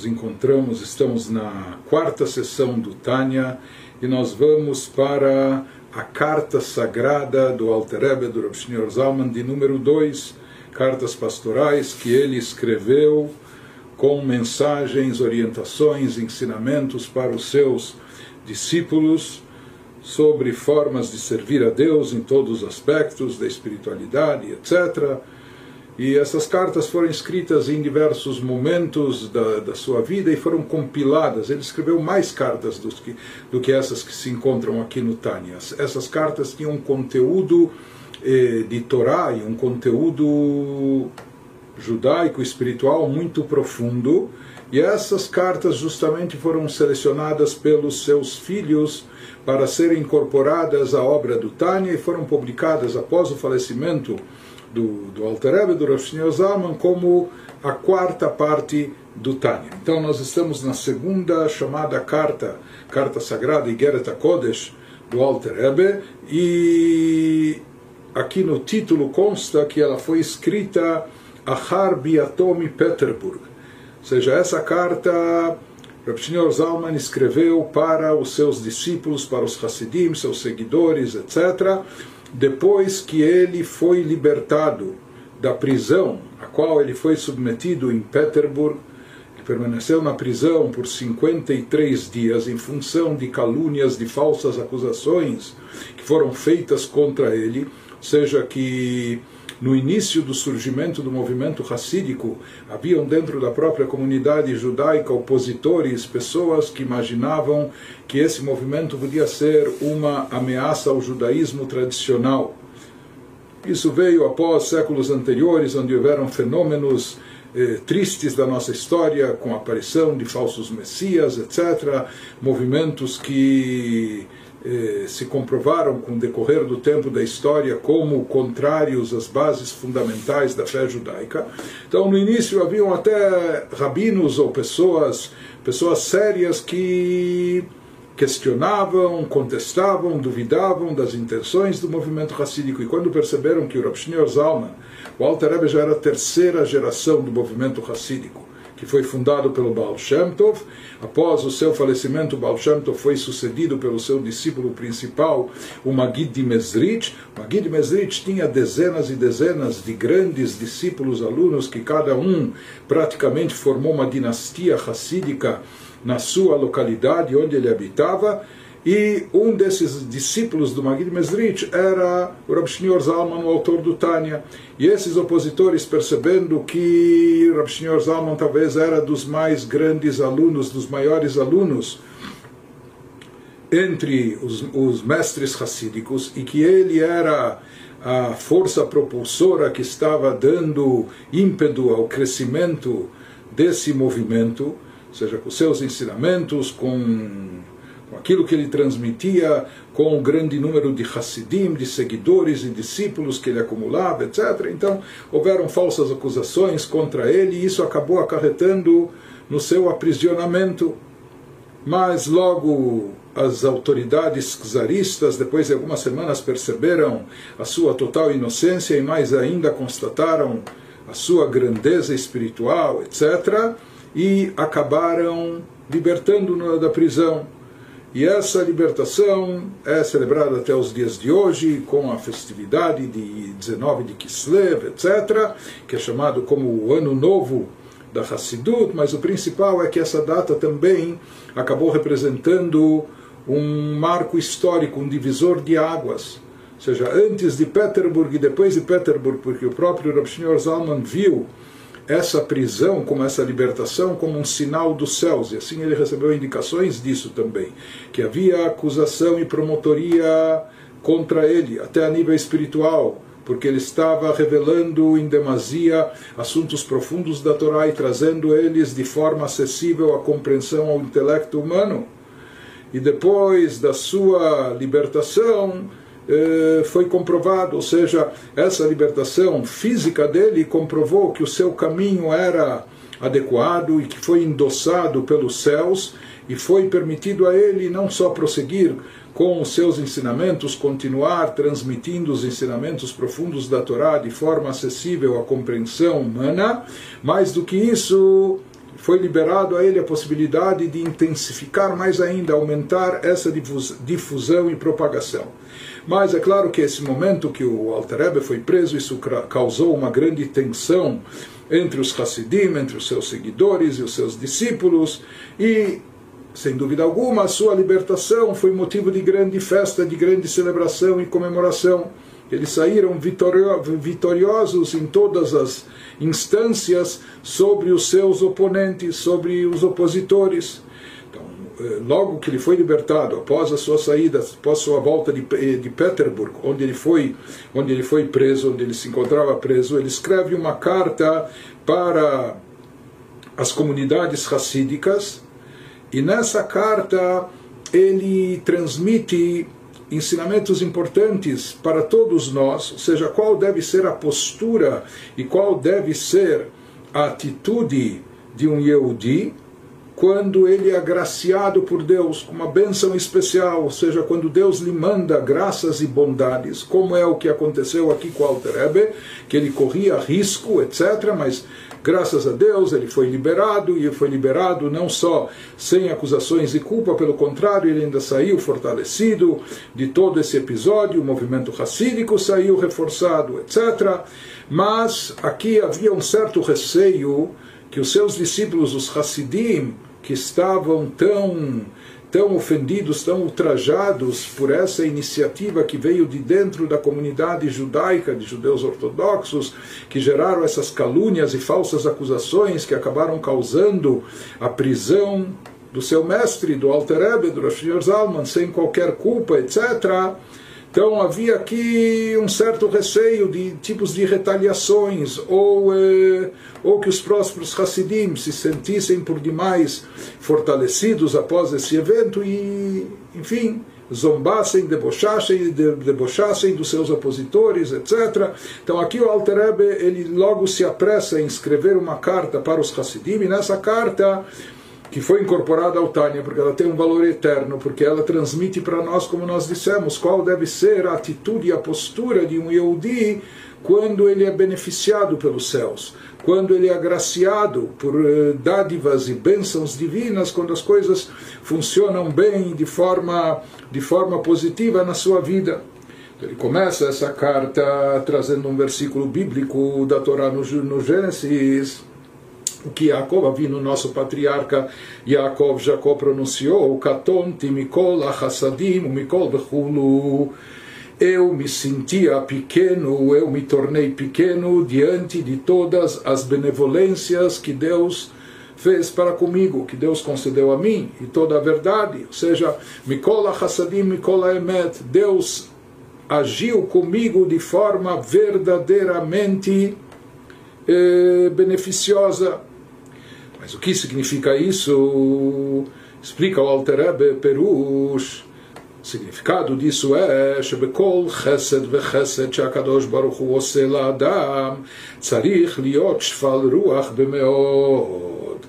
nos encontramos, estamos na quarta sessão do Tânia e nós vamos para a carta sagrada do Alter Rebbe, do Rav Zalman, de número 2, cartas pastorais que ele escreveu com mensagens, orientações, ensinamentos para os seus discípulos sobre formas de servir a Deus em todos os aspectos da espiritualidade, etc. E essas cartas foram escritas em diversos momentos da, da sua vida e foram compiladas. Ele escreveu mais cartas do que, do que essas que se encontram aqui no Tânia. Essas cartas tinham um conteúdo eh, de Torá e um conteúdo judaico espiritual muito profundo. E essas cartas justamente foram selecionadas pelos seus filhos para serem incorporadas à obra do Tânia e foram publicadas após o falecimento do, do Alter Rebbe, do Rav Zalman, como a quarta parte do Tânia. Então nós estamos na segunda chamada carta, carta sagrada, Igeret Kodesh, do Alter Rebbe, e aqui no título consta que ela foi escrita Achar Biatomi Peterburg, ou seja, essa carta Rav Zalman escreveu para os seus discípulos, para os Hasidim, seus seguidores, etc., depois que ele foi libertado da prisão a qual ele foi submetido em Petersburg, ele permaneceu na prisão por 53 dias em função de calúnias, de falsas acusações que foram feitas contra ele, seja que no início do surgimento do movimento racídico, haviam dentro da própria comunidade judaica opositores, pessoas que imaginavam que esse movimento podia ser uma ameaça ao judaísmo tradicional. Isso veio após séculos anteriores, onde houveram fenômenos eh, tristes da nossa história, com a aparição de falsos messias, etc., movimentos que eh, se comprovaram com o decorrer do tempo da história como contrários às bases fundamentais da fé judaica. Então, no início haviam até rabinos ou pessoas, pessoas sérias que questionavam, contestavam, duvidavam das intenções do movimento racídico. E quando perceberam que o Rav Shneur Zalman, o Alter Rebbe já era a terceira geração do movimento racídico, que foi fundado pelo Baal Shem Tov. Após o seu falecimento, Baal Shem Tov foi sucedido pelo seu discípulo principal, o Magid de Mesrich. O Magid de Mesrich tinha dezenas e dezenas de grandes discípulos, alunos, que cada um praticamente formou uma dinastia racídica na sua localidade onde ele habitava e um desses discípulos do Magid Mesrich era o Rav Shneur Zalman, o autor do Tânia. E esses opositores, percebendo que o Rav Shneur Zalman talvez era dos mais grandes alunos, dos maiores alunos entre os, os mestres racídicos, e que ele era a força propulsora que estava dando ímpeto ao crescimento desse movimento, ou seja, com seus ensinamentos, com com aquilo que ele transmitia, com o grande número de Hassidim, de seguidores e discípulos que ele acumulava, etc. Então, houveram falsas acusações contra ele e isso acabou acarretando no seu aprisionamento. Mas logo as autoridades czaristas, depois de algumas semanas, perceberam a sua total inocência e mais ainda constataram a sua grandeza espiritual, etc. E acabaram libertando-no da prisão. E essa libertação é celebrada até os dias de hoje com a festividade de 19 de Kislev, etc., que é chamado como o Ano Novo da Hassidut, mas o principal é que essa data também acabou representando um marco histórico, um divisor de águas. Ou seja, antes de Peterburg e depois de Peterburg, porque o próprio Rav Shneur Zalman viu essa prisão, como essa libertação, como um sinal dos céus. E assim ele recebeu indicações disso também, que havia acusação e promotoria contra ele, até a nível espiritual, porque ele estava revelando em demasia assuntos profundos da Torá e trazendo eles de forma acessível à compreensão ao intelecto humano. E depois da sua libertação, foi comprovado, ou seja, essa libertação física dele comprovou que o seu caminho era adequado e que foi endossado pelos céus e foi permitido a ele não só prosseguir com os seus ensinamentos, continuar transmitindo os ensinamentos profundos da Torá de forma acessível à compreensão humana, mais do que isso, foi liberado a ele a possibilidade de intensificar mais ainda, aumentar essa difusão e propagação. Mas é claro que esse momento que o Alter foi preso, isso causou uma grande tensão entre os Hassidim, entre os seus seguidores e os seus discípulos, e sem dúvida alguma, a sua libertação foi motivo de grande festa, de grande celebração e comemoração. Eles saíram vitoriosos em todas as instâncias sobre os seus oponentes, sobre os opositores. Eh, logo que ele foi libertado, após a sua saída, após a sua volta de, eh, de Petersburg, onde ele foi, onde ele foi preso, onde ele se encontrava preso, ele escreve uma carta para as comunidades racídicas e nessa carta ele transmite ensinamentos importantes para todos nós, ou seja, qual deve ser a postura e qual deve ser a atitude de um Yehudi quando ele é agraciado por Deus com uma bênção especial, ou seja, quando Deus lhe manda graças e bondades, como é o que aconteceu aqui com Alter Ebe, que ele corria risco, etc., mas Graças a Deus ele foi liberado e foi liberado não só sem acusações de culpa, pelo contrário, ele ainda saiu fortalecido de todo esse episódio, o movimento racídico saiu reforçado, etc. Mas aqui havia um certo receio que os seus discípulos, os Hassidim, que estavam tão tão ofendidos, tão ultrajados por essa iniciativa que veio de dentro da comunidade judaica, de judeus ortodoxos, que geraram essas calúnias e falsas acusações que acabaram causando a prisão do seu mestre, do Alter Rebbe, do Rosh Zalman, sem qualquer culpa, etc. Então havia aqui um certo receio de tipos de retaliações, ou, eh, ou que os próximos Hassidim se sentissem por demais fortalecidos após esse evento e, enfim, zombassem, debochassem, debochassem dos seus opositores, etc. Então aqui o Alter Rebbe, ele logo se apressa em escrever uma carta para os Hassidim, e nessa carta que foi incorporada ao Tânia, porque ela tem um valor eterno, porque ela transmite para nós, como nós dissemos, qual deve ser a atitude e a postura de um Yehudi quando ele é beneficiado pelos céus, quando ele é agraciado por uh, dádivas e bênçãos divinas, quando as coisas funcionam bem de forma, de forma positiva na sua vida. Ele começa essa carta trazendo um versículo bíblico da Torá no, no Gênesis que Yaakov, vindo nosso patriarca Yaakov, Jacó pronunciou, Katonti Mikol Achassadim, Mikol Bechulu. Eu me sentia pequeno, eu me tornei pequeno diante de todas as benevolências que Deus fez para comigo, que Deus concedeu a mim, e toda a verdade, ou seja, Mikol Achassadim, Mikol Emet, Deus agiu comigo de forma verdadeiramente eh, beneficiosa mas o que significa isso? Explica o Alter Rebbe Perush. O significado disso é שבכל חסד וחסד שהקדוש ברוך הוא עושה לאדם צריך להיות שפל רוח במאוד.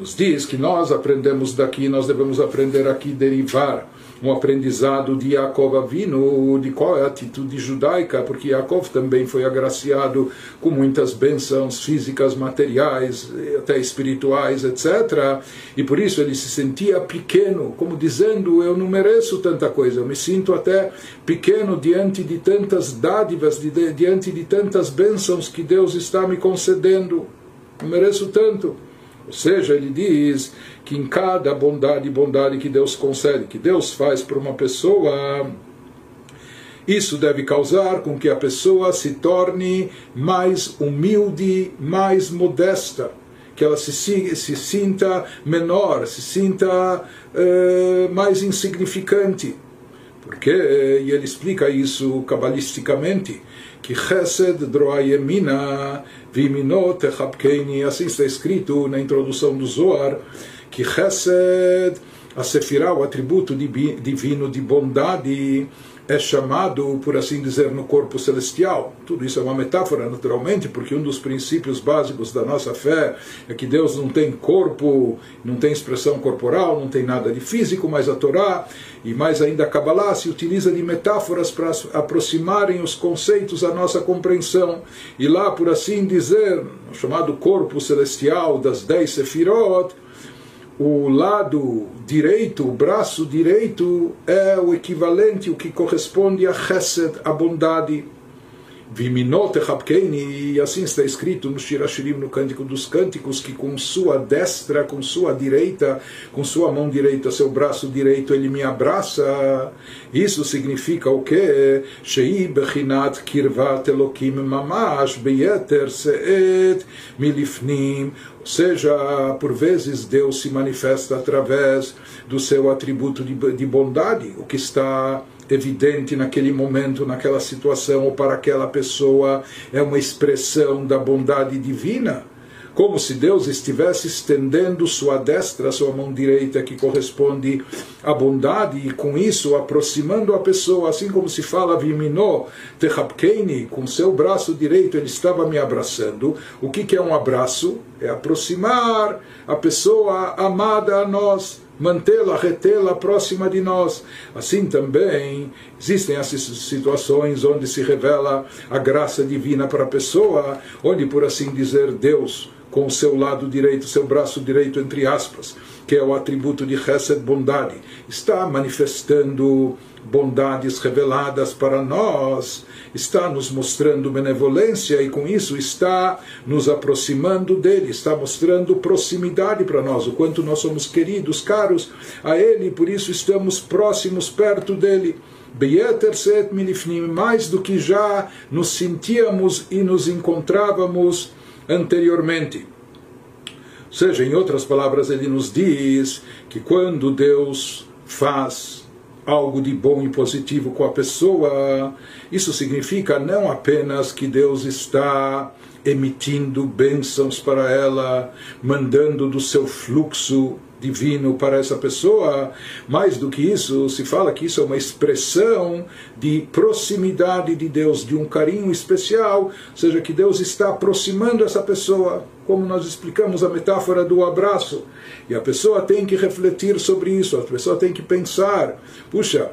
Nos diz que nós aprendemos daqui, nós devemos aprender aqui, derivar um aprendizado de Yaakov Avinu, de qual é a atitude judaica, porque Yaakov também foi agraciado com muitas bênçãos físicas, materiais, até espirituais, etc. E por isso ele se sentia pequeno, como dizendo: Eu não mereço tanta coisa, eu me sinto até pequeno diante de tantas dádivas, diante de tantas bênçãos que Deus está me concedendo. Não mereço tanto. Ou seja, ele diz que em cada bondade e bondade que Deus concede, que Deus faz para uma pessoa, isso deve causar com que a pessoa se torne mais humilde, mais modesta, que ela se, se sinta menor, se sinta uh, mais insignificante. Porque, e ele explica isso cabalisticamente, que Chesed droayemina viminot echapkeini, assim está escrito na introdução do Zohar, que Chesed a Sefirah, o atributo divino de bondade, é chamado, por assim dizer, no corpo celestial. Tudo isso é uma metáfora, naturalmente, porque um dos princípios básicos da nossa fé é que Deus não tem corpo, não tem expressão corporal, não tem nada de físico, mas a Torá e mais ainda a Kabbalah se utiliza de metáforas para aproximarem os conceitos à nossa compreensão. E lá, por assim dizer, o chamado corpo celestial das dez Sefirot, o lado direito, o braço direito, é o equivalente, o que corresponde a Chesed, a bondade. Viminot Echabkeini, e assim está escrito no Shirashirim, no Cântico dos Cânticos, que com sua destra, com sua direita, com sua mão direita, seu braço direito, ele me abraça. Isso significa o quê? Shei Bechinat Kirvat Elokim Mamash Beyeter Seet Milifnim. Seja, por vezes Deus se manifesta através do seu atributo de bondade, o que está evidente naquele momento, naquela situação ou para aquela pessoa, é uma expressão da bondade divina. Como se Deus estivesse estendendo sua destra, sua mão direita, que corresponde à bondade, e com isso aproximando a pessoa, assim como se fala Viminó Tehapkeini, com seu braço direito ele estava me abraçando. O que, que é um abraço? É aproximar a pessoa amada a nós mantê-la, retê-la próxima de nós. Assim também existem essas situações onde se revela a graça divina para a pessoa, onde, por assim dizer, Deus, com o seu lado direito, seu braço direito, entre aspas, que é o atributo de Chesed, bondade, está manifestando bondades reveladas para nós, está nos mostrando benevolência e com isso está nos aproximando dele, está mostrando proximidade para nós, o quanto nós somos queridos, caros a ele, por isso estamos próximos perto dele. Mais do que já nos sentíamos e nos encontrávamos anteriormente. Ou seja, em outras palavras, ele nos diz que quando Deus faz algo de bom e positivo com a pessoa, isso significa não apenas que Deus está emitindo bênçãos para ela, mandando do seu fluxo divino para essa pessoa. Mais do que isso, se fala que isso é uma expressão de proximidade de Deus, de um carinho especial, ou seja, que Deus está aproximando essa pessoa, como nós explicamos a metáfora do abraço. E a pessoa tem que refletir sobre isso, a pessoa tem que pensar: puxa,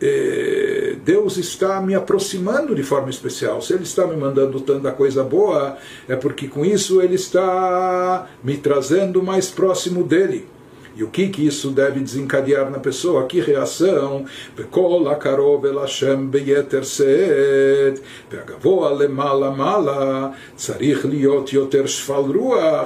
é, Deus está me aproximando de forma especial. Se Ele está me mandando tanta coisa boa, é porque com isso Ele está me trazendo mais próximo dele. E o que, que isso deve desencadear na pessoa? Que reação? Karov beyeter seet, lemala mala, tzarich liot yoter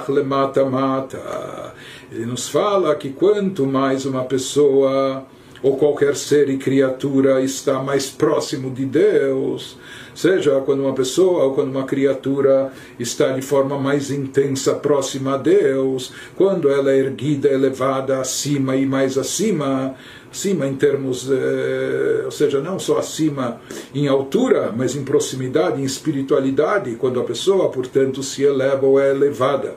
lemata mata. Ele nos fala que quanto mais uma pessoa ou qualquer ser e criatura está mais próximo de Deus, seja quando uma pessoa ou quando uma criatura está de forma mais intensa próxima a Deus, quando ela é erguida, elevada acima e mais acima, acima em termos, eh, ou seja, não só acima em altura, mas em proximidade, em espiritualidade, quando a pessoa, portanto, se eleva ou é elevada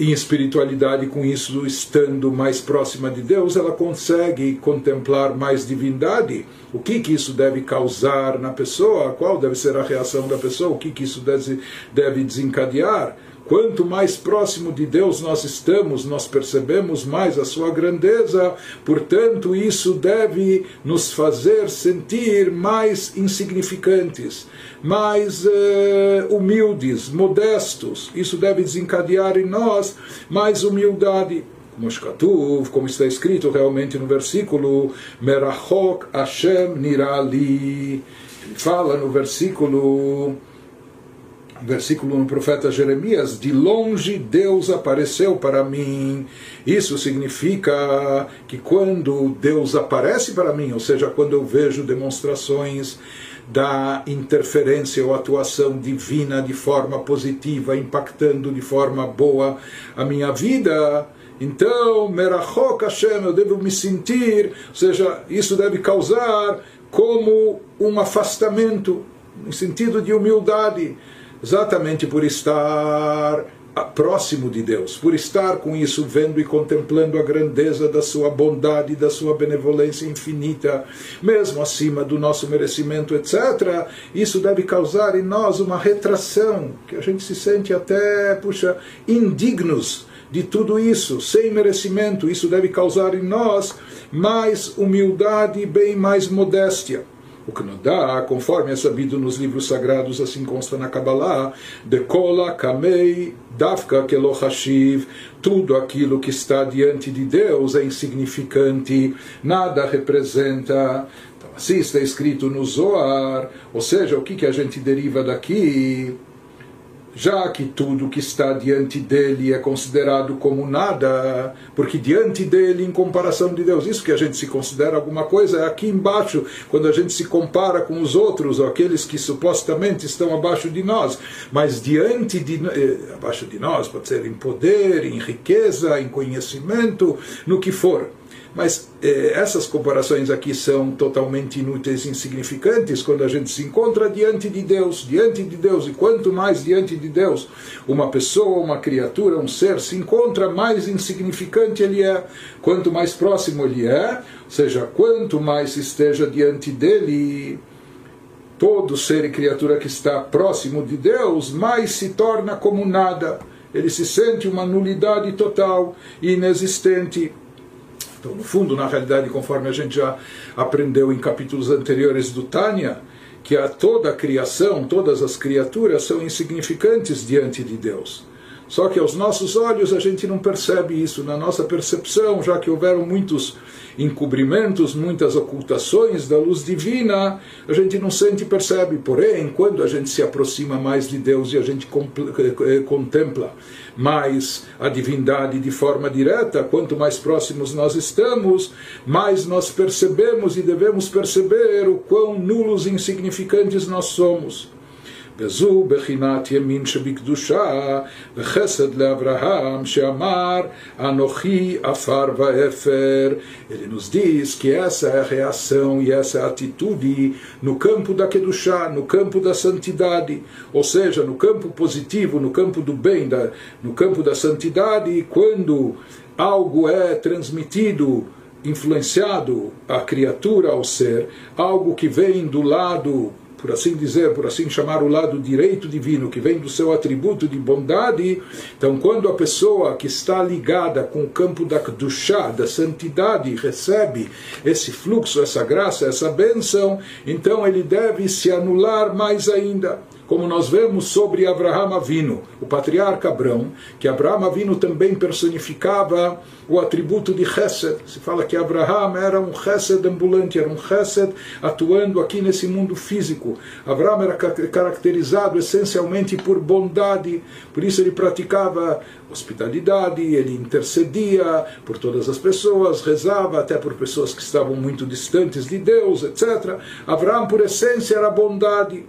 em espiritualidade, com isso estando mais próxima de Deus, ela consegue contemplar mais divindade. O que, que isso deve causar na pessoa? Qual deve ser a reação da pessoa? O que, que isso deve, desencadear? Quanto mais próximo de Deus nós estamos, nós percebemos mais a sua grandeza, portanto, isso deve nos fazer sentir mais insignificantes, mais uh, humildes, modestos. Isso deve desencadear em nós mais humildade como está escrito realmente no versículo, Merachok Hashem Nirali. Fala no versículo versículo no profeta Jeremias: De longe Deus apareceu para mim. Isso significa que quando Deus aparece para mim, ou seja, quando eu vejo demonstrações da interferência ou atuação divina de forma positiva, impactando de forma boa a minha vida. Então, Merachok Hashem, eu devo me sentir, ou seja, isso deve causar como um afastamento, no sentido de humildade exatamente por estar próximo de Deus, por estar com isso vendo e contemplando a grandeza da sua bondade, da sua benevolência infinita, mesmo acima do nosso merecimento, etc. Isso deve causar em nós uma retração, que a gente se sente até, puxa, indignos de tudo isso, sem merecimento. Isso deve causar em nós mais humildade e bem mais modéstia. O que dá, conforme é sabido nos livros sagrados, assim consta na Kabbalah, Dekola Kamei Dafka Kelohashiv, tudo aquilo que está diante de Deus é insignificante, nada representa. Então, assim está escrito no Zoar, ou seja, o que, que a gente deriva daqui? Já que tudo que está diante dele é considerado como nada, porque diante dele, em comparação de Deus, isso que a gente se considera alguma coisa é aqui embaixo, quando a gente se compara com os outros, ou aqueles que supostamente estão abaixo de nós, mas diante de eh, abaixo de nós, pode ser em poder, em riqueza, em conhecimento, no que for. Mas eh, essas comparações aqui são totalmente inúteis e insignificantes quando a gente se encontra diante de Deus, diante de Deus, e quanto mais diante de Deus uma pessoa, uma criatura, um ser se encontra, mais insignificante ele é. Quanto mais próximo ele é, ou seja, quanto mais esteja diante dele, todo ser e criatura que está próximo de Deus, mais se torna como nada. Ele se sente uma nulidade total e inexistente. Então, no fundo, na realidade, conforme a gente já aprendeu em capítulos anteriores do Tânia, que a toda a criação, todas as criaturas são insignificantes diante de Deus. Só que aos nossos olhos a gente não percebe isso. Na nossa percepção, já que houveram muitos encobrimentos, muitas ocultações da luz divina, a gente não sente e percebe. Porém, quando a gente se aproxima mais de Deus e a gente eh, eh, contempla mais a divindade de forma direta, quanto mais próximos nós estamos, mais nós percebemos e devemos perceber o quão nulos e insignificantes nós somos. וזו בחינת ימין שבקדושה וחסד לאברהם שאמר אנוכי עפר ואפר. Ele nos diz que essa é a reação e essa é a atitude no campo da Kedushá, no campo da santidade, ou seja, no campo positivo, no campo do bem, da, no campo da santidade, quando algo é transmitido influenciado à criatura, ao ser, algo que vem do lado por assim dizer, por assim chamar o lado direito divino, que vem do seu atributo de bondade, então quando a pessoa que está ligada com o campo da Kedushá, da santidade, recebe esse fluxo, essa graça, essa bênção, então ele deve se anular mais ainda como nós vemos sobre Abraham Avino, o patriarca Abrão, que Abraham Avino também personificava o atributo de Chesed. Se fala que Abraham era um Chesed ambulante, era um Chesed atuando aqui nesse mundo físico. Abraham era caracterizado essencialmente por bondade, por isso ele praticava hospitalidade, ele intercedia por todas as pessoas, rezava até por pessoas que estavam muito distantes de Deus, etc. Abraham, por essência, era bondade.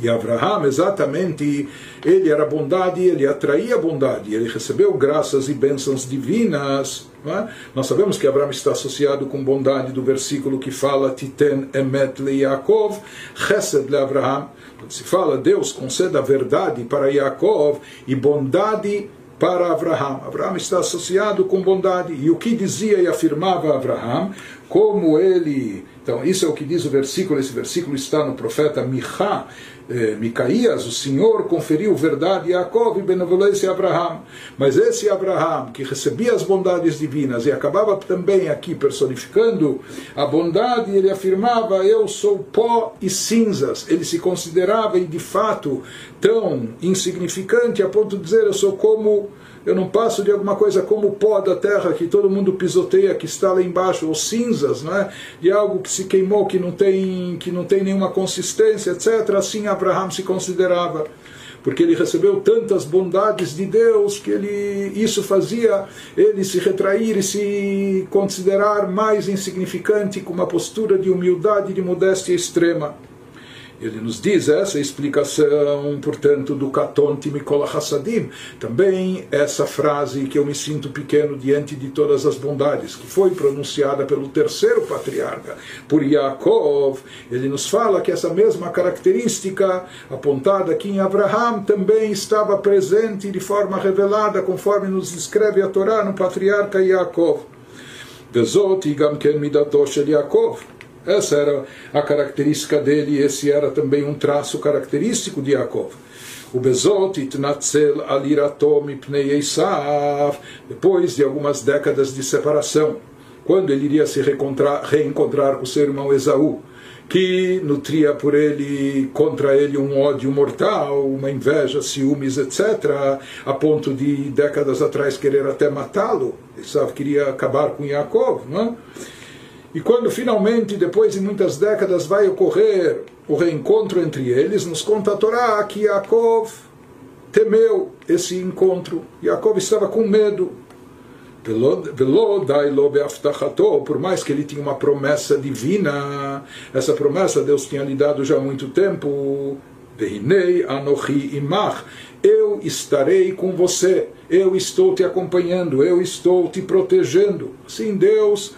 E Abraham, exatamente, ele era bondade, ele atraía bondade, ele recebeu graças e bênçãos divinas. É? Nós sabemos que Abraão está associado com bondade do versículo que fala Titen emet le Yaakov, chesed le Abraham. Quando se fala Deus conceda verdade para Yaakov e bondade para Abraham. Abraham está associado com bondade. E o que dizia e afirmava Abraham, como ele. Então, isso é o que diz o versículo, esse versículo está no profeta Michá, eh, Micaías, o Senhor conferiu verdade a Jacob e benevolência a Abraham. Mas esse Abraham, que recebia as bondades divinas e acabava também aqui personificando a bondade, ele afirmava: Eu sou pó e cinzas. Ele se considerava, e de fato, tão insignificante a ponto de dizer: Eu sou como eu não passo de alguma coisa como o pó da terra que todo mundo pisoteia, que está lá embaixo, ou cinzas, não é? de algo que se queimou, que não tem, que não tem nenhuma consistência, etc. Assim Abraão se considerava porque ele recebeu tantas bondades de Deus que ele isso fazia ele se retrair e se considerar mais insignificante com uma postura de humildade e de modéstia extrema. Ele nos diz essa explicação, portanto, do Katonti Mikola Hassadim. Também essa frase que eu me sinto pequeno diante de todas as bondades, que foi pronunciada pelo terceiro patriarca, por Yaakov. Ele nos fala que essa mesma característica apontada aqui em Abraham também estava presente de forma revelada, conforme nos descreve a Torá no patriarca Yaakov. Vezot Ken Midato Shel Yaakov. Essa era a característica dele, esse era também um traço característico de Yaakov. O Bezot itnatzel alirato mipnei Esav, depois de algumas décadas de separação, quando ele iria se reencontrar com seu irmão Esaú, que nutria por ele contra ele um ódio mortal, uma inveja, ciúmes, etc., a ponto de décadas atrás querer até matá-lo. Esav queria acabar com Yaakov, não é? E quando finalmente, depois de muitas décadas, vai ocorrer o reencontro entre eles, nos conta a Torá que Yaakov temeu esse encontro. Yaakov estava com medo. Por mais que ele tinha uma promessa divina, essa promessa Deus tinha lhe dado já há muito tempo. Eu estarei com você, eu estou te acompanhando, eu estou te protegendo. Sim, Deus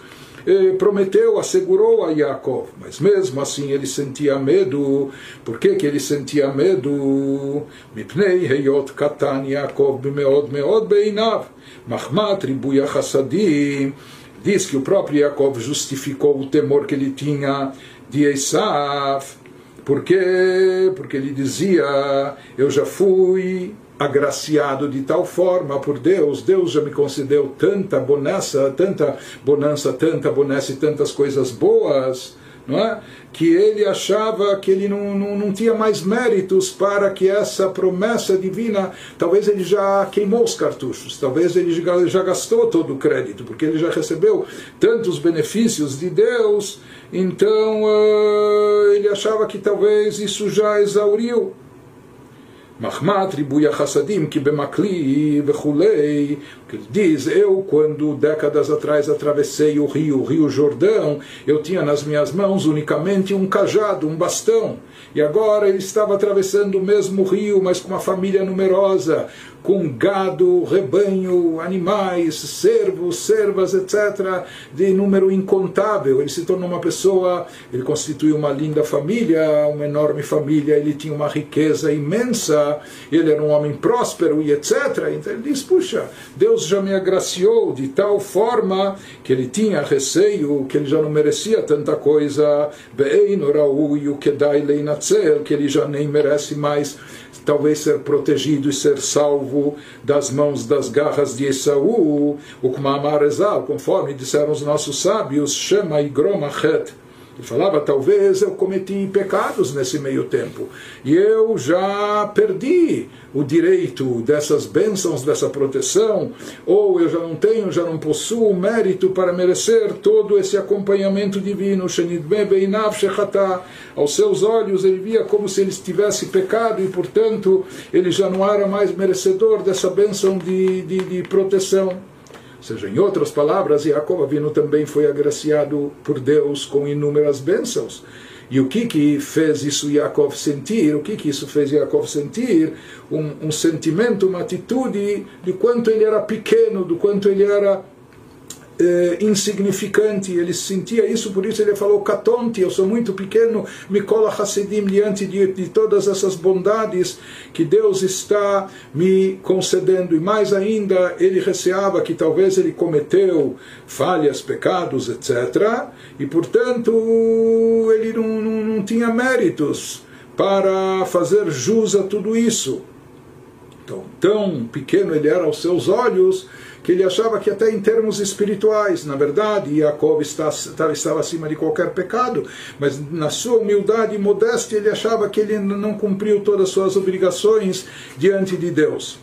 prometeu, assegurou a Yaakov, mas mesmo assim ele sentia medo. Por que, que ele sentia medo? Mipnei heyot katan Yaakov meod meod beinav, machmat ribuya chassadim. Diz que o próprio Yaakov justificou o temor que ele tinha de Esav. Por quê? Porque ele dizia: Eu já fui agraciado de tal forma por Deus, Deus já me concedeu tanta bonança, tanta bonança, tanta bonança e tantas coisas boas, não é? que ele achava que ele não, não, não tinha mais méritos para que essa promessa divina, talvez ele já queimou os cartuchos, talvez ele já gastou todo o crédito, porque ele já recebeu tantos benefícios de Deus, então uh, ele achava que talvez isso já exauriu. Mahmat Ribuya Hassadim, que Bemakli vechulei, que diz, eu quando décadas atrás atravessei o rio, o rio Jordão, eu tinha nas minhas mãos unicamente um cajado, um bastão, e agora ele estava atravessando o mesmo rio, mas com uma família numerosa, com gado, rebanho, animais, servos, servas, etc., de número incontável. Ele se tornou uma pessoa, ele constituiu uma linda família, uma enorme família, ele tinha uma riqueza imensa, ele era um homem próspero e etc. Então ele diz: puxa, Deus já me agraciou de tal forma que ele tinha receio, que ele já não merecia tanta coisa, que ele já nem merece mais talvez ser protegido e ser salvo das mãos das garras de Esaú, o Kumamar Ezal, conforme disseram os nossos sábios, Shema Igromachet. Falava, talvez eu cometi pecados nesse meio tempo e eu já perdi o direito dessas bênçãos, dessa proteção, ou eu já não tenho, já não possuo mérito para merecer todo esse acompanhamento divino. Aos seus olhos ele via como se ele tivesse pecado e, portanto, ele já não era mais merecedor dessa bênção de, de, de proteção. Ou seja, em outras palavras, Jacob Avino também foi agraciado por Deus com inúmeras bênçãos. E o que que fez isso Yaakov sentir? O que que isso fez Yaakov sentir? Um, um sentimento, uma atitude de quanto ele era pequeno, do quanto ele era eh, insignificante, ele sentia isso, por isso ele falou: Catonte, eu sou muito pequeno, Mikola Hassidim, diante de, de todas essas bondades que Deus está me concedendo. E mais ainda, ele receava que talvez ele cometeu falhas, pecados, etc. E portanto, ele não, não, não tinha méritos para fazer jus a tudo isso. Então, tão pequeno ele era aos seus olhos que ele achava que até em termos espirituais, na verdade, Jacob estava, acima de qualquer pecado, mas na sua humildade e modéstia ele achava que ele não cumpriu todas as suas obrigações diante de Deus.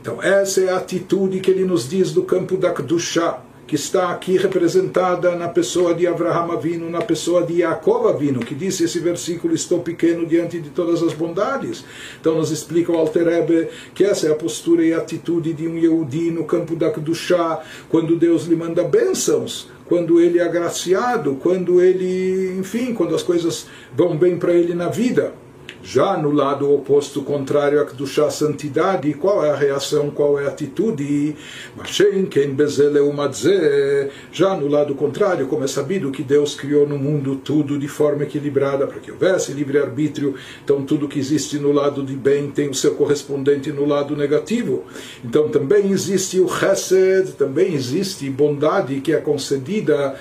Então essa é a atitude que ele nos diz do campo da Kedushah que está aqui representada na pessoa de Abraham Avino, na pessoa de Yaakov Avino, que disse esse versículo, estou pequeno diante de todas as bondades. Então nos explica o Alter Ebe que essa é a postura e a atitude de um Yehudi no campo da Kedushá, quando Deus lhe manda bênçãos, quando ele é agraciado, quando ele, enfim, quando as coisas vão bem para ele na vida. Já no lado oposto, contrário a Kedushá, santidade, qual é a reação, qual é a atitude? Já no lado contrário, como é sabido que Deus criou no mundo tudo de forma equilibrada para que houvesse livre-arbítrio, então tudo que existe no lado de bem tem o seu correspondente no lado negativo. Então também existe o Chesed, também existe bondade que é concedida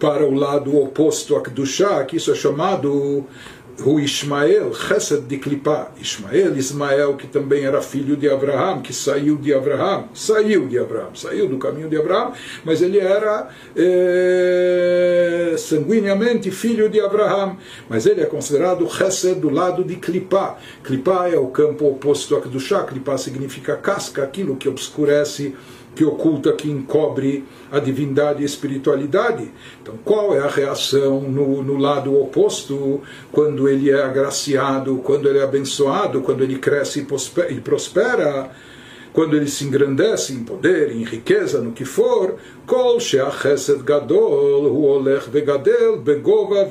para o lado oposto a Kedushá, que isso é chamado o Ismael, Chesed de Klipá, Ismael, Ismael, que também era filho de Abraão, que saiu de Abraão, saiu de Abraão, saiu do caminho de Abraão, mas ele era é, sanguineamente filho de Abraão, mas ele é considerado Chesed do lado de Klipá. Klipá é o campo oposto a Kedushá, Klipá significa casca, aquilo que obscurece que oculta, que encobre a divindade e a espiritualidade. Então, qual é a reação no, no lado oposto, quando ele é agraciado, quando ele é abençoado, quando ele cresce e prospera? quando ele se engrandece em poder, em riqueza, no que for, kol she'achesed gadol hu olech vegadel begova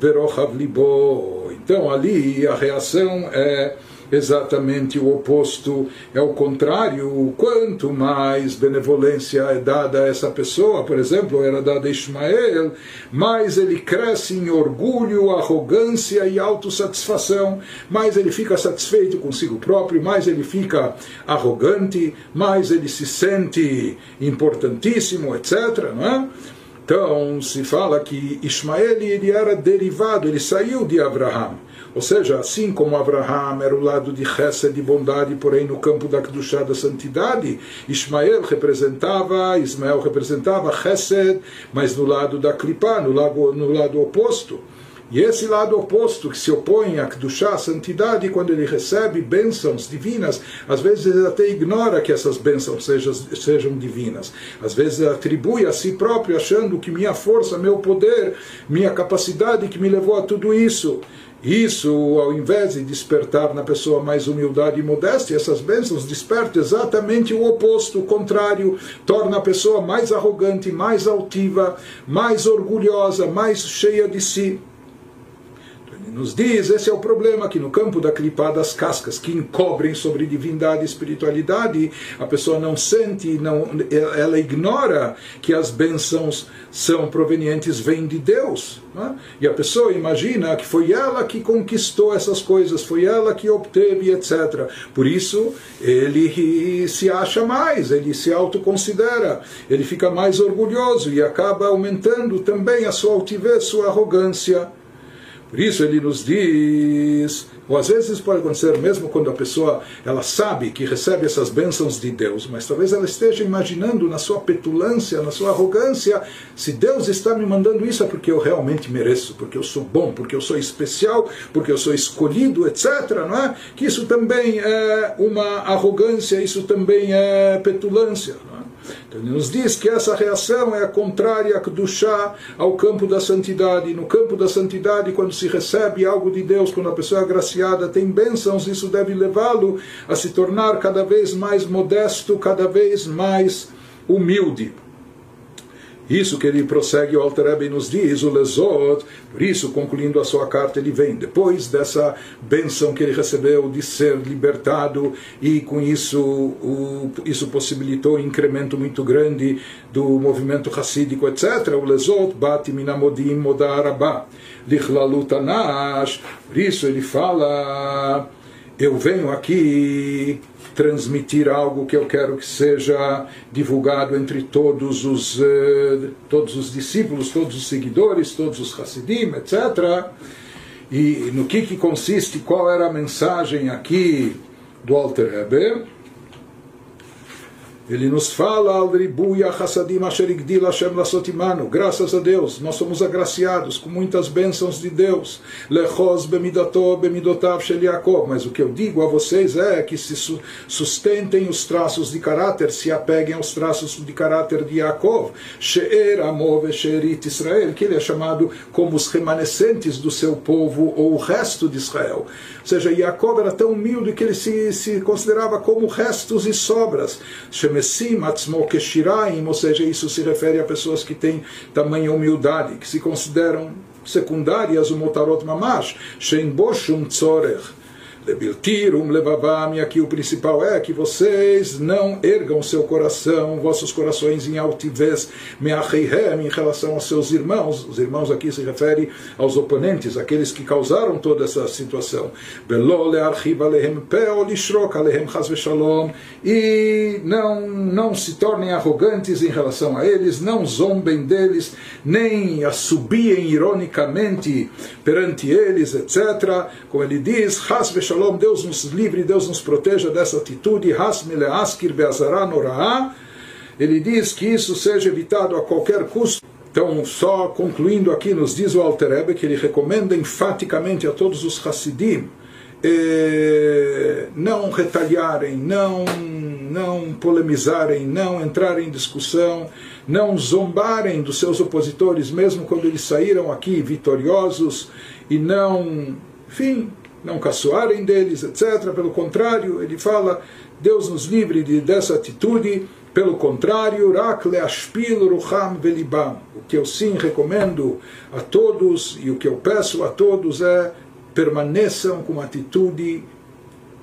verochav libo. Então ali a reação é exatamente o oposto, é o contrário. Quanto mais benevolência é dada a essa pessoa, por exemplo, era dada a Ismael, mais ele cresce em orgulho, arrogância e autossatisfação, mais ele fica satisfeito consigo próprio, mais ele fica arrogante, mais ele se sente importantíssimo, etc. Não é? Então se fala que Ismael ele era derivado, ele saiu de Abraão. Ou seja, assim como Abraham era o lado de Chesed, de bondade, porém no campo da Kedushá, da santidade, Ismael representava, Ismael representava Chesed, mas no lado da Klipá, no no lado oposto. E esse lado oposto que se opõe a Kedushá, a santidade, quando ele recebe bênçãos divinas, às vezes ele até ignora que essas bênçãos sejam, sejam divinas. Às vezes atribui a si próprio, achando que minha força, meu poder, minha capacidade que me levou a tudo isso. Isso, ao invés de despertar na pessoa mais humildade e modéstia, essas bênçãos despertam exatamente o oposto, o contrário, torna a pessoa mais arrogante, mais altiva, mais orgulhosa, mais cheia de si nos diz, esse é o problema, que no campo da clipá das cascas que encobrem sobre divindade e espiritualidade, a pessoa não sente, não, ela ignora que as bênçãos são provenientes, vêm de Deus. Né? E a pessoa imagina que foi ela que conquistou essas coisas, foi ela que obteve, etc. Por isso, ele se acha mais, ele se autoconsidera, ele fica mais orgulhoso e acaba aumentando também a sua altivez, sua arrogância. Por isso ele nos diz, ou às vezes pode acontecer mesmo quando a pessoa ela sabe que recebe essas bênçãos de Deus, mas talvez ela esteja imaginando na sua petulância, na sua arrogância, se Deus está me mandando isso é porque eu realmente mereço, porque eu sou bom, porque eu sou especial, porque eu sou escolhido, etc. Não é? Que isso também é uma arrogância, isso também é petulância. Não é? Então ele nos diz que essa reação é a contrária do chá ao campo da santidade. No campo da santidade, quando se recebe algo de Deus, quando a pessoa é agraciada, tem bênçãos, isso deve levá-lo a se tornar cada vez mais modesto, cada vez mais humilde. Isso que ele prossegue, o Alter nos diz, o Lezot, por isso, concluindo a sua carta, ele vem, depois dessa benção que ele recebeu de ser libertado, e com isso, o, isso possibilitou um incremento muito grande do movimento racídico, etc. O Lezot, Bati Minamodim Modarabá, Lichlalutanash, por isso ele fala, eu venho aqui transmitir algo que eu quero que seja divulgado entre todos os, uh, todos os discípulos, todos os seguidores, todos os Hasidim, etc. E no que, que consiste, qual era a mensagem aqui do Alter Rebbe? Ele nos fala. Graças a Deus, nós somos agraciados com muitas bênçãos de Deus. Mas o que eu digo a vocês é que se sustentem os traços de caráter, se apeguem aos traços de caráter de Yaakov. Israel, que ele é chamado como os remanescentes do seu povo ou o resto de Israel. Ou seja, Yaakov era tão humilde que ele se, se considerava como restos e sobras. Shemesim atzmo keshiraim, ou seja, isso se refere a pessoas que têm tamanha humildade, que se consideram secundárias o motarot mamash, shein bo shum tzorech, Lebiltirum levavam, e aqui o principal é que vocês não ergam seu coração, vossos corações em altivez, meacheihem, em relação aos seus irmãos. Os irmãos aqui se refere aos oponentes, aqueles que causaram toda essa situação. E não, não se tornem arrogantes em relação a eles, não zombem deles, nem assobiem ironicamente perante eles, etc. Como ele diz, Shalom, Deus nos livre, Deus nos proteja dessa atitude, ele diz que isso seja evitado a qualquer custo. Então, só concluindo aqui, nos diz o Alter Ebe que ele recomenda enfaticamente a todos os Hassidim eh, não retalharem, não, não polemizarem, não entrarem em discussão, não zombarem dos seus opositores, mesmo quando eles saíram aqui vitoriosos, e não, enfim, não caçoarem deles, etc. Pelo contrário, ele fala, Deus nos livre de, dessa atitude. Pelo contrário, rucham velibam. O que eu sim recomendo a todos e o que eu peço a todos é permaneçam com uma atitude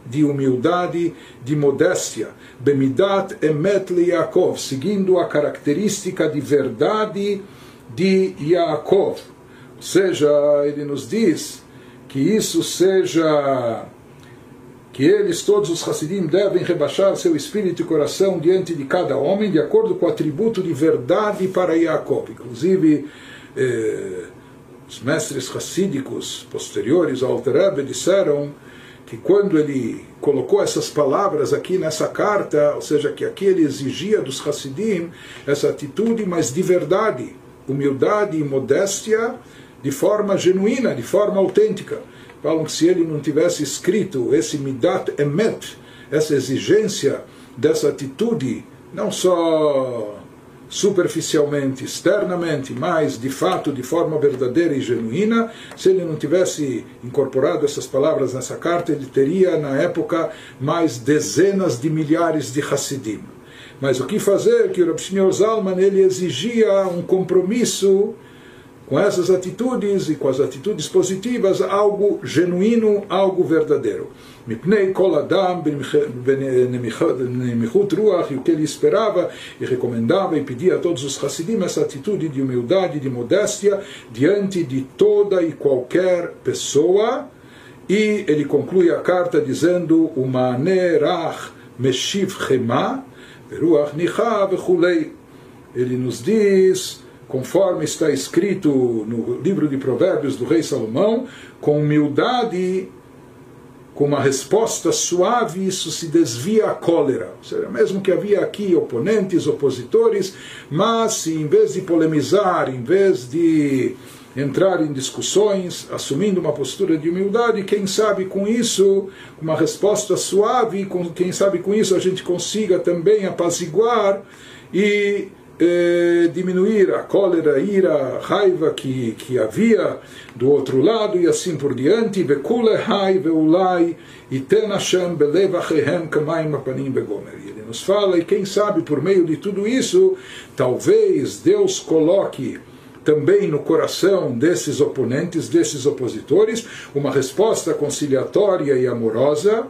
de humildade, de modéstia. Bemidat emet Yaakov, seguindo a característica de verdade de Yaakov. Ou seja, ele nos diz que isso seja que eles, todos os Hassidim, devem rebaixar seu espírito e coração diante de cada homem, de acordo com o atributo de verdade para Yaakov. Inclusive, eh, os mestres hassídicos posteriores ao Alter disseram que quando ele colocou essas palavras aqui nessa carta, ou seja, que aqui ele exigia dos Hassidim essa atitude, mas de verdade, humildade e modéstia, de forma genuína, de forma autêntica. Falam que se ele não tivesse escrito esse Midat Emet, essa exigência dessa atitude, não só superficialmente, externamente, mas de fato de forma verdadeira e genuína, se ele não tivesse incorporado essas palavras nessa carta, ele teria na época mais dezenas de milhares de Hassidim. Mas o que fazer? Que o Rav Zalman ele exigia um compromisso com essas atitudes e com as atitudes positivas, algo genuíno, algo verdadeiro. Mipnei kol adam benemichut ruach, e o que ele esperava e recomendava e pedia a todos os Hassidim essa atitude de humildade, de modéstia diante de toda e qualquer pessoa. E ele conclui a carta dizendo: Umanerach meshiv chema, veruach nicha vechulei. Ele nos diz conforme está escrito no livro de Provérbios do rei Salomão, com humildade, com uma resposta suave, isso se desvia a cólera. Ou seja, mesmo que havia aqui oponentes, opositores, mas se em vez de polemizar, em vez de entrar em discussões, assumindo uma postura de humildade, quem sabe com isso, uma resposta suave, quem sabe com isso a gente consiga também apaziguar e eh, diminuir a cólera, a ira, a raiva que, que havia do outro lado e assim por diante. Ele nos fala, e quem sabe por meio de tudo isso, talvez Deus coloque também no coração desses oponentes, desses opositores, uma resposta conciliatória e amorosa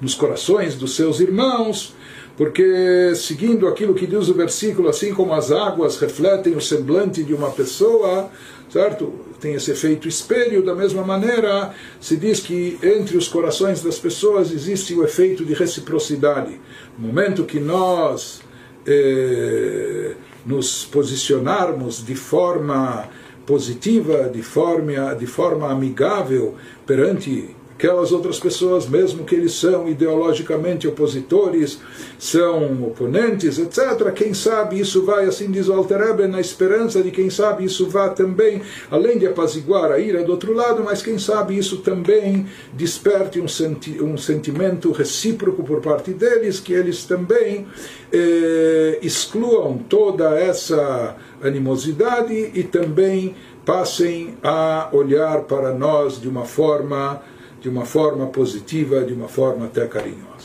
nos corações dos seus irmãos porque seguindo aquilo que diz o versículo, assim como as águas refletem o semblante de uma pessoa, certo? Tem esse efeito espelho, da mesma maneira se diz que entre os corações das pessoas existe o efeito de reciprocidade. No momento que nós eh, nos posicionarmos de forma positiva, de forma, de forma amigável perante aquelas outras pessoas, mesmo que eles são ideologicamente opositores, são oponentes, etc. Quem sabe isso vai, assim diz o Alter na esperança de quem sabe isso vá também, além de apaziguar a ira do outro lado, mas quem sabe isso também desperte um, senti um sentimento recíproco por parte deles, que eles também eh, excluam toda essa animosidade e também passem a olhar para nós de uma forma de uma forma positiva, de uma forma até carinhosa.